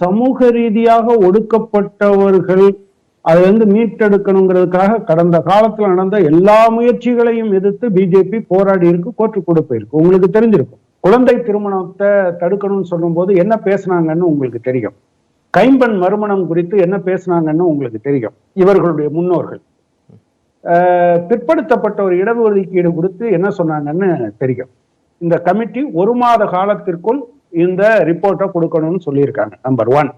சமூக ரீதியாக ஒடுக்கப்பட்டவர்கள் அதை வந்து மீட்டெடுக்கணுங்கிறதுக்காக கடந்த காலத்துல நடந்த எல்லா முயற்சிகளையும் எதிர்த்து பிஜேபி போராடி இருக்கு கோர்ட்டு கூட போயிருக்கு. உங்களுக்கு தெரிஞ்சிருக்கும். குழந்தை திருமணத்தை தடுக்கணும்னு சொல்லும்போது என்ன பேசுனாங்கன்னு உங்களுக்கு தெரியும். கைம்பெண் மறுமணம் குறித்து என்ன பேசுனாங்கன்னு உங்களுக்கு தெரியும். இவர்களுடைய முன்னோர்கள். பிற்படுத்தப்பட்ட ஒரு இடஒதுக்கீடு கொடுத்து என்ன சொன்னாங்கன்னு தெரியும். இந்த கமிட்டி ஒரு மாத காலத்திற்குள் இந்த ரிப்போர்ட்டை கொடுக்கணும்னு சொல்லியிருக்காங்க நம்பர் ஒன்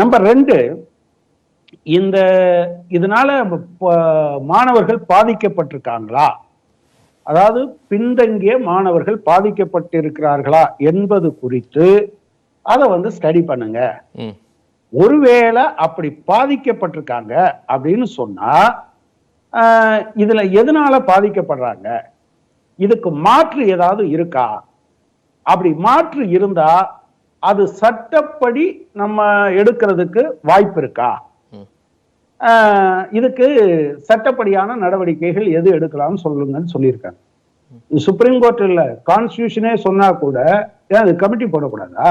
நம்பர் ரெண்டு இந்த இதனால மாணவர்கள் பாதிக்கப்பட்டிருக்காங்களா? அதாவது பின்தங்கிய மாணவர்கள் பாதிக்கப்பட்டிருக்கிறார்களா என்பது குறித்து அதை வந்து ஸ்டடி பண்ணுங்க. ஒருவேளை அப்படி பாதிக்கப்பட்டிருக்காங்க அப்படின்னு சொன்னா இதுல எதனால பாதிக்கப்படுறாங்க? இதுக்கு மாற்று ஏதாவது இருக்கா? அப்படி மாற்று இருந்தா அது சட்டப்படி நம்ம எடுக்கிறதுக்கு வாய்ப்பு இருக்கா? இதுக்கு சட்டப்படியான நடவடிக்கைகள் எது எடுக்கலாம்னு சொல்லுங்கன்னு சொல்லியிருக்காங்க. சுப்ரீம் கோர்ட் இல்ல கான்ஸ்டியூஷனே சொன்னா கூட ஏன் அது கமிட்டி போடக்கூடாதா.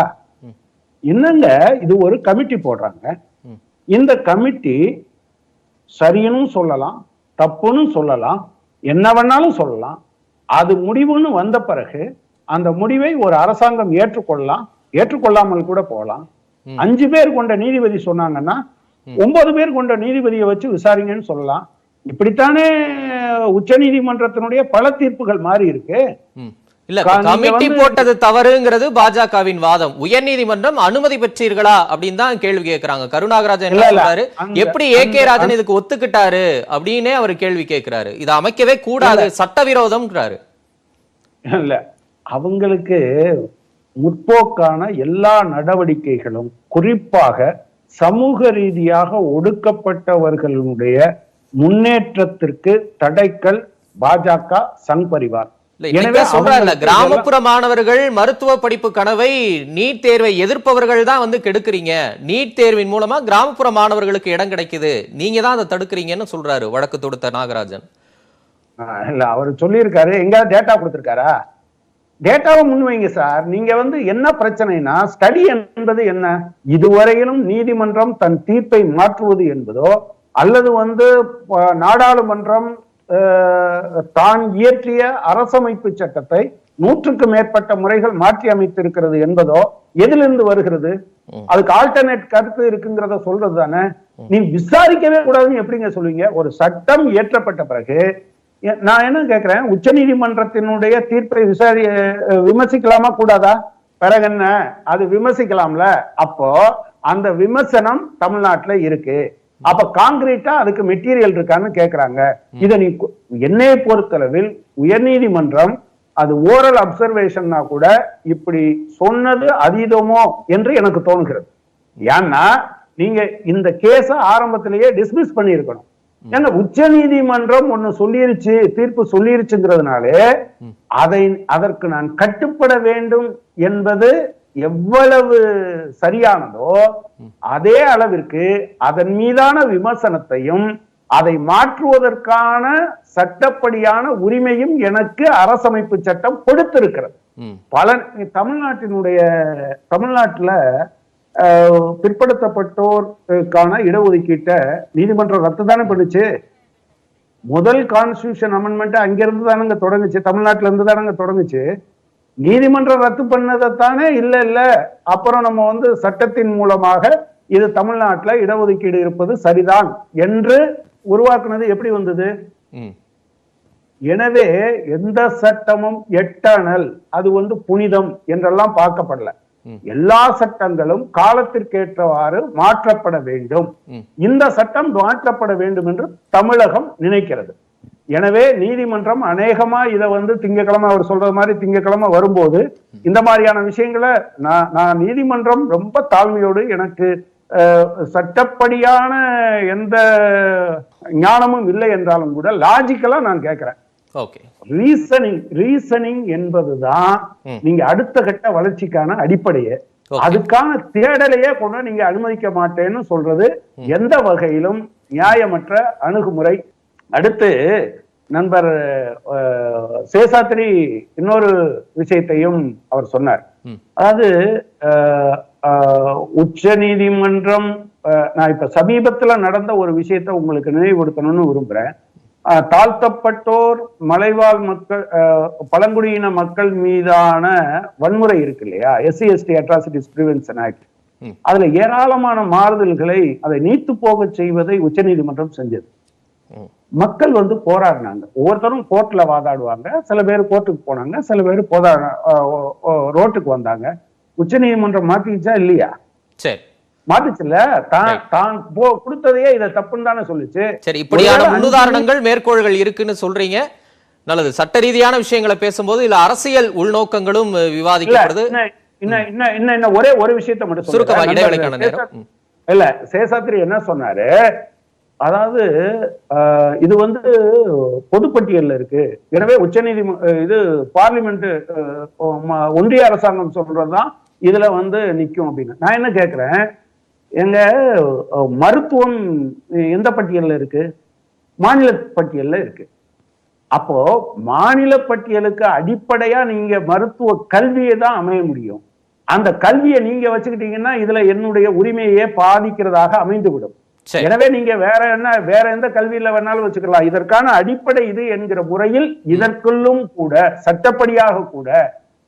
என்னங்க இது ஒரு கமிட்டி போடுறாங்க. இந்த கமிட்டி சரின்னு சொல்லலாம் தப்புன்னு சொல்லலாம் என்ன வேணாலும் சொல்லலாம். அது முடிவுன்னு வந்த பிறகு அந்த முடிவை ஒரு அரசாங்கம் ஏற்றுக்கொள்ளலாம். ஏற்றுக்கொள்ளாமல் கூட போகலாம். அஞ்சு பேர் கொண்ட நீதிபதி சொன்னாங்கன்னா ஒன்பது பேர் கொண்ட நீதிபதியை வச்சு விசாரிங்கன்னு சொல்லலாம். இப்படித்தானே உச்ச நீதிமன்றத்தினுடைய பல தீர்ப்புகள் மாறி இருக்கு. இல்ல கமிட்டி போட்டது தவறுங்கிறது பாஜகவின் வாதம். உயர்நீதிமன்றம் அனுமதி பெற்றீர்களா அப்படின்னு தான் கேள்வி கேட்கறாங்க கருணாகராஜன். சொல்றாரு? எப்படி ஏ கே ராஜன் இதுக்கு ஒத்துக்கிட்டாரு அப்படின்னே அவர் கேள்வி கேட்கிறாரு இதை அமைக்கவே கூடாது சட்டவிரோதம்ங்கிறாரு. இல்ல. அவங்களுக்கு முற்போக்கான எல்லா நடவடிக்கைகளும் குறிப்பாக சமூக ரீதியாக ஒடுக்கப்பட்டவர்களுடைய முன்னேற்றத்திற்கு தடைக்கல் பாஜக சங் பரிவார். இன்னைக்கு சொல்றாருல கிராமப்புற மாணவர்கள் மருத்துவ படிப்பு கனவை நீட் தேர்வை எதிர்ப்பவர்கள் தான் வந்து கெடுக்குறீங்க. நீட் தேர்வின் மூலமா கிராமப்புற மாணவர்களுக்கு இடம் கிடைக்குது. நீங்க தான் அதை தடுக்கிறீங்கன்னு சொல்றாரு வழக்கு தொடுத்த நாகராஜன். இல்ல அவர் சொல்லியிருக்காரு. எங்கேயாவது டேட்டா கொடுத்திருக்காரா? டேட்டாவை முன்வைங்க சார். நீங்க வந்து என்ன பிரச்சனைனா ஸ்டடி என்பது என்ன? இதுவரையிலும் நீதிமன்றம் தன் தீர்ப்பை மாற்றுவது என்பதோ அல்லது வந்து நாடாளுமன்றம் தான் இயற்றிய அரசமைப்பு சட்டத்தை நூற்றுக்கு மேற்பட்ட முறைகள் மாற்றி அமைத்திருக்கிறது என்பதோ எதிலிருந்து வருகிறது. அதுக்கு ஆல்டர்னேட் கருத்து இருக்குங்கிறத சொல்றது தானே நீ விசாரிக்கவே கூடாதுன்னு எப்படிங்க சொல்லுவீங்க? ஒரு சட்டம் இயற்றப்பட்ட பிறகு நான் என்ன கேக்குறேன்? உச்சநீதிமன்றத்தினுடைய தீர்ப்பை விசாரி விமர்சிக்கலாமா கூடாதா? பிறகு என்ன? அது விமர்சிக்கலாம்ல. அப்போ அந்த விமர்சனம் தமிழ்நாட்டுல இருக்கு. அப்ப காங்கிரீட்டா அதுக்கு மெட்டீரியல் இருக்கான்னு கேக்குறாங்க. இத நீ என்னை பொறுத்தளவில் உயர்நீதிமன்றம் அது ஓரல் அப்சர்வேஷன்னா கூட இப்படி சொன்னது அதீதமோ என்று எனக்கு தோணுகிறது ஏன்னா நீங்க இந்த கேஸ ஆரம்பத்திலேயே டிஸ்மிஸ் பண்ணியிருக்கணும். ஏன்னா உச்ச நீதிமன்றம் ஒண்ணு சொல்லிருச்சு தீர்ப்பு சொல்லிருச்சுங்கிறதுனாலே அதை அதற்கு நான் கட்டுப்பட வேண்டும் என்பது எவ்வளவு சரியானதோ அதே அளவிற்கு அதன் மீதான விமர்சனத்தையும் அதை மாற்றுவதற்கான சட்டப்படியான உரிமையும் எனக்கு அரசமைப்பு சட்டம் கொடுத்திருக்கிறது. பல தமிழ்நாட்டினுடைய தமிழ்நாட்டுல பிற்படுத்தப்பட்டோருக்கான இடஒதுக்கீட்டை நீதிமன்றம் ரத்து தானே பண்ணுச்சு? முதல் கான்ஸ்டியூஷன் அமெண்ட்மெண்ட் அங்கிருந்து தானங்க தொடங்குச்சு தமிழ்நாட்டுல இருந்து தானங்க தொடங்குச்சு. நீதிமன்றம் ரத்து பண்ணதைத்தானே? இல்ல இல்ல. அப்புறம் நம்ம வந்து சட்டத்தின் மூலமாக இது தமிழ்நாட்டுல இடஒதுக்கீடு இருப்பது சரிதான் என்று உருவாக்குனது எப்படி வந்தது? எனவே எந்த சட்டமும் எட்டணல் அது வந்து புனிதம் என்றெல்லாம் பார்க்கப்படல. எல்லா சட்டங்களும் காலத்திற்கேற்றவாறு மாற்றப்பட வேண்டும். இந்த சட்டம் மாற்றப்பட வேண்டும் என்று தமிழகம் நினைக்கிறது. எனவே நீதிமன்றம் அநேகமா இதை வந்து திங்கக்கிழமை அவர் சொல்றது மாதிரி திங்கக்கிழமை வரும்போது இந்த மாதிரியான விஷயங்களை நான் நான் நீதிமன்றம் ரொம்ப தாழ்மையோடு எனக்கு சட்டப்படியான எந்த ஞானமும் இல்லை என்றாலும் கூட லாஜிக்கலா நான் கேட்கிறேன். ரீசனிங் ரீசனிங் என்பதுதான். நீங்க அடுத்த கட்ட வளர்ச்சிக்கான அடிப்படையே. அதுக்கான தேடலையே கொண்டு நீங்க அனுமதிக்க மாட்டேன்னு சொல்றது எந்த வகையிலும் நியாயமற்ற அணுகுமுறை. அடுத்து நண்பர் அஹ், சேஷாத்ரி இன்னொரு விஷயத்தையும் அவர் சொன்னார். அதாவது உச்ச நீதிமன்றம் நான் இப்ப சமீபத்துல நடந்த ஒரு விஷயத்தை உங்களுக்கு நினைவுபடுத்தணும்னு விரும்புறேன். தாழ்த்தப்பட்டோர் மலைவாழ் மக்கள் பழங்குடியின மக்கள் மீதான வன்முறை இருக்கு இல்லையா? SC ST atrocities prevention act. அதுல ஏராளமான மாறுதல்களை அதை நீத்து போக செய்வதை உச்சநீதிமன்றம் செஞ்சது. ம். மக்கள் வந்து போராடினாங்க. ஒவ்வொருத்தரும் கோர்ட்ல வாதாடுவாங்க. சில பேர் கோர்ட்டுக்கு போனாங்க. சில பேர் போதா ரோட்டுக்கு வந்தாங்க. உச்சநீதிமன்றம் மாத்திச்சா இல்லையா? சரி. மாத்துச்சுல்ல தான். தான் போ கொடுத்ததையே இதை தப்புன்னு தானே சொல்லுச்சு. சரி இப்படியான முன்னுதாரணங்கள் மேற்கோள்கள் இருக்குன்னு சொல்றீங்க. நல்லது. சட்ட ரீதியான விஷயங்களை பேசும்போது இல்ல அரசியல் உள்நோக்கங்களும் விவாதிக்கப்படுது. இன்னும் இன்னும் இன்னும் ஒரே ஒரு விஷயத்தை மட்டும் சுருக்கமா. இடைவேளைக்கான நேரம். இல்ல சேஷாத்ரி என்ன சொன்னாரு? அதாவது இது வந்து பொதுப்பட்டியல்ல இருக்கு. எனவே உச்சநீதிம அஹ், இது பார்லிமெண்ட் ஒன்றிய அரசாங்கம் சொல்றதுதான் இதுல வந்து நிக்கும் அப்படின்னு. நான் என்ன கேக்குறேன்? எங்க மருத்துவம் எந்த பட்டியல்ல இருக்கு? மாநில பட்டியல்ல இருக்கு. அப்போ மாநில பட்டியலுக்கு அடிப்படையா நீங்க மருத்துவ கல்வியை தான் அமைய முடியும். அந்த கல்வியை நீங்க வச்சுக்கிட்டீங்கன்னா இதுல என்னுடைய உரிமையே பாதிக்கிறதாக அமைந்துவிடும். எனவே நீங்க வேற என்ன வேற எந்த கல்வியில வேணாலும் வச்சுக்கலாம். இதற்கான அடிப்படை இது என்கிற முறையில் இதற்குள்ளும் கூட சட்டப்படியாக கூட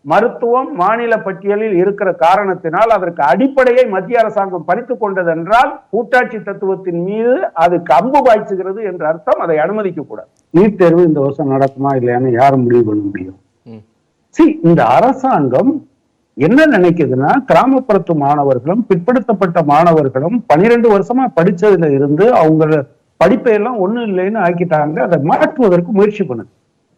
மருத்துவம் மாநில பட்டியலில் இருக்கிற காரணத்தினால் அதற்கு அடிப்படையை மத்திய அரசாங்கம் பறித்து கொண்டதென்றால் கூட்டாட்சி தத்துவத்தின் மீது அதுக்கு அம்பு பாய்ச்சுகிறது என்ற அர்த்தம் அதை அனுமதிக்க கூடாது நீட் தேர்வு இந்த வருஷம் நடக்குமா இல்லையான்னு யாரும் முடிவு பண்ண முடியும். சி இந்த அரசாங்கம் என்ன நினைக்குதுன்னா கிராமப்புறத்து மாணவர்களும் பிற்படுத்தப்பட்ட மாணவர்களும் பனிரெண்டு வருஷமா படிச்சதுல இருந்து அவங்க படிப்பை எல்லாம் ஒண்ணும் இல்லைன்னு ஆக்கிட்டாங்க. அதை மாற்றுவதற்கு முயற்சி பண்ணுது.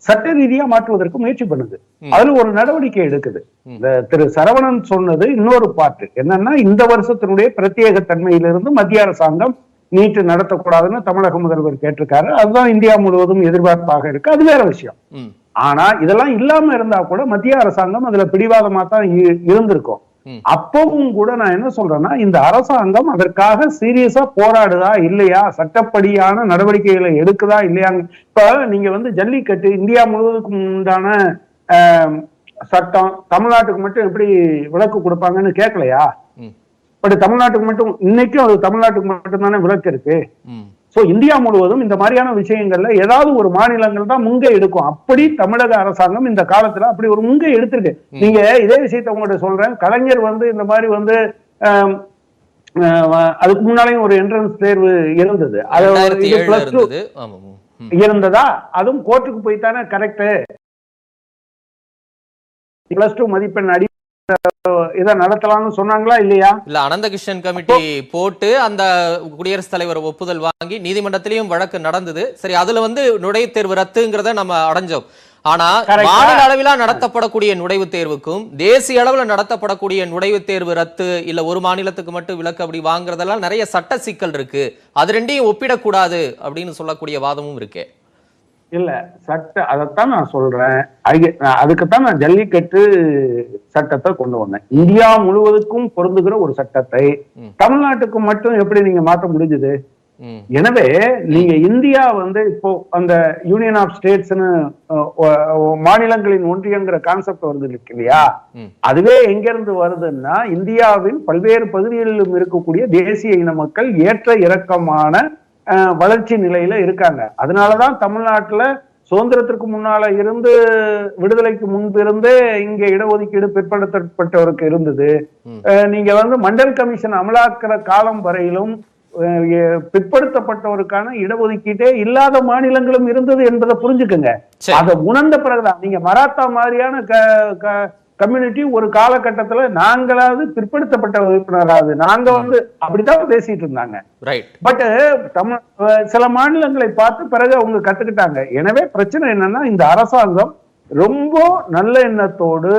சட்ட ரீதியா மாற்றுவதற்கு முயற்சி பண்ணுது. அதுல ஒரு நடவடிக்கை எடுக்குது. இந்த திரு சரவணன் சொன்னது இன்னொரு பாட்டு. என்னன்னா இந்த வருஷத்தினுடைய பிரத்யேக தன்மையிலிருந்து மத்திய அரசாங்கம் நீட்டு நடத்தக்கூடாதுன்னு தமிழக முதல்வர் கேட்டிருக்காரு. அதுதான் இந்தியா முழுவதும் எதிர்பார்ப்பாக இருக்கு. அது வேற விஷயம். ஆனா இதெல்லாம் இல்லாம இருந்தா கூட மத்திய அரசாங்கம் அதுல பிடிவாதமா தான் இருந்திருக்கும். அப்பவும் கூட நான் என்ன சொல்றேன்னா இந்த அரசாங்கம் அதற்காக சீரியஸா போராடுதா இல்லையா? சட்டப்படியான நடவடிக்கைகளை எடுக்குதா இல்லையாங்க இப்ப நீங்க வந்து ஜல்லிக்கட்டு இந்தியா முழுவதுக்கும் உண்டான சட்டம் தமிழ்நாட்டுக்கு மட்டும் எப்படி விலக்கு கொடுப்பாங்கன்னு கேட்கலையா பட் தமிழ்நாட்டுக்கு மட்டும் இன்னைக்கும் அது தமிழ்நாட்டுக்கு மட்டும் தானே விலக்கு இருக்கு சோ இந்தியா முழுவதும் இந்த மாதிரியான விஷயங்கள்ல ஏதாவது ஒரு மாநிலங்கள் தான் முங்கை எடுக்கும். அப்படி தமிழக அரசாங்கம் இந்த காலத்துல அப்படி ஒரு முங்கை எடுத்திருக்கு. நீங்க இதே விஷயத்த உங்கள்ட்ட சொல்றேன். கலைஞர் வந்து இந்த மாதிரி வந்து அதுக்கு முன்னாலேயும் ஒரு என்ட்ரன்ஸ் தேர்வு இருந்தது. அது plus two இருந்தது. அதுவும் கோர்ட்டுக்கு போய் தானே கரெக்ட் பிளஸ் டூ மதிப்பெண் அடி இதை நடத்தலாம்னு சொன்னாங்களா இல்லையா? இல்ல அனந்த கிருஷ்ணன் கமிட்டி போட்டு அந்த குடியரசுத் தலைவர் ஒப்புதல் வாங்கி நீதிமன்றத்திலயும் வழக்கு நடந்தது. சரி அதுல வந்து நுழைவுத் தேர்வு ரத்துங்கிறத நம்ம அடைஞ்சோம். ஆனா. மாநில அளவிலா நடத்தப்படக்கூடிய நுழைவுத் தேர்வுக்கும் தேசிய அளவுல நடத்தப்படக்கூடிய நுழைவுத் தேர்வு ரத்து இல்ல ஒரு மாநிலத்துக்கு மட்டும் விலக்கு அப்படி வாங்குறதெல்லாம் நிறைய சட்ட சிக்கல் இருக்கு. அது ரெண்டையும் ஒப்பிடக்கூடாது அப்படின்னு சொல்லக்கூடிய வாதமும் இருக்கே. இல்ல சட்ட அதைத்தான் நான் சொல்றேன். அதுக்குத்தான் நான் ஜல்லிக்கட்டு சட்டத்தை கொண்டு வந்தேன். இந்தியா முழுவதுக்கும் பொருந்துகிற ஒரு சட்டத்தை. தமிழ்நாட்டுக்கு மட்டும் எப்படி நீங்க மாற்ற முடிஞ்சது? எனவே நீங்க இந்தியா வந்து இப்போ அந்த யூனியன் ஆஃப் ஸ்டேட்ஸ்னு மாநிலங்களின் ஒன்றியங்கிற கான்செப்ட் வருது இருக்கு இல்லையா. அதுவே எங்க இருந்து வருதுன்னா இந்தியாவின் பல்வேறு பகுதிகளிலும் இருக்கக்கூடிய தேசிய இன மக்கள் ஏற்ற இறக்கமான வளர்ச்சி நிலையில இருக்காங்க. அதனாலதான் தமிழ்நாட்டுல சுதந்திரத்திற்கு முன்னால இருந்து விடுதலைக்கு முன்பு இருந்தே இங்க இடஒதுக்கீடு பிற்படுத்தப்பட்டவருக்கு இருந்தது. நீங்க வந்து மண்டல் கமிஷன் அமலாக்குற காலம் வரையிலும் பிற்படுத்தப்பட்டவருக்கான இடஒதுக்கீட்டே இல்லாத மாநிலங்களும் இருந்தது என்பதை புரிஞ்சுக்குங்க. அதை உணர்ந்த பிறகுதான். நீங்க மராத்தா மாதிரியான கம்யூனிட்டி ஒரு காலகட்டத்துல நாங்களாவது பிற்படுத்தப்பட்ட உறுப்பினராது நாங்க வந்து அப்படித்தான் பேசிட்டு இருந்தாங்க. பட் தமிழ் சில மாநிலங்களை பார்த்து பிறகு அவங்க கத்துக்கிட்டாங்க. எனவே பிரச்சனை என்னன்னா இந்த அரசாங்கம் ரொம்ப நல்ல எண்ணத்தோடு.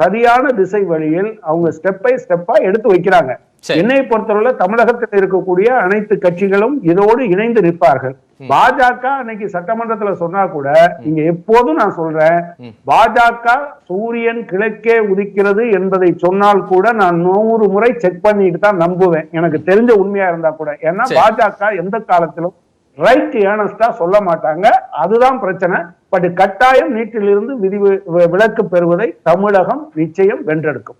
சரியான திசை வழியில் அவங்க ஸ்டெப் பை ஸ்டெப்பா எடுத்து வைக்கிறாங்க என்னை பொறுத்தவரை தமிழகத்தில் இருக்கக்கூடிய அனைத்து கட்சிகளும் இதோடு இணைந்து நிற்பார்கள். பாஜக அன்னைக்கு சட்டமன்றத்துல சொன்னா கூட இங்க எப்போதும் நான் சொல்றேன். பாஜக சூரியன் கிழக்கே உதிக்கிறது என்பதை சொன்னால் கூட நான் நூறு முறை செக் பண்ணிட்டு தான் நம்புவேன் எனக்கு தெரிஞ்ச உண்மையா இருந்தா கூட ஏன்னா. பாஜக எந்த காலத்திலும் ரைட் ஏனஸ்டா சொல்ல மாட்டாங்க. அதுதான் பிரச்சனை. பட் கட்டாயம் நீட்டிலிருந்து விதி விலக்கு பெறுவதை தமிழகம் நிச்சயம் வென்றெடுக்கும்.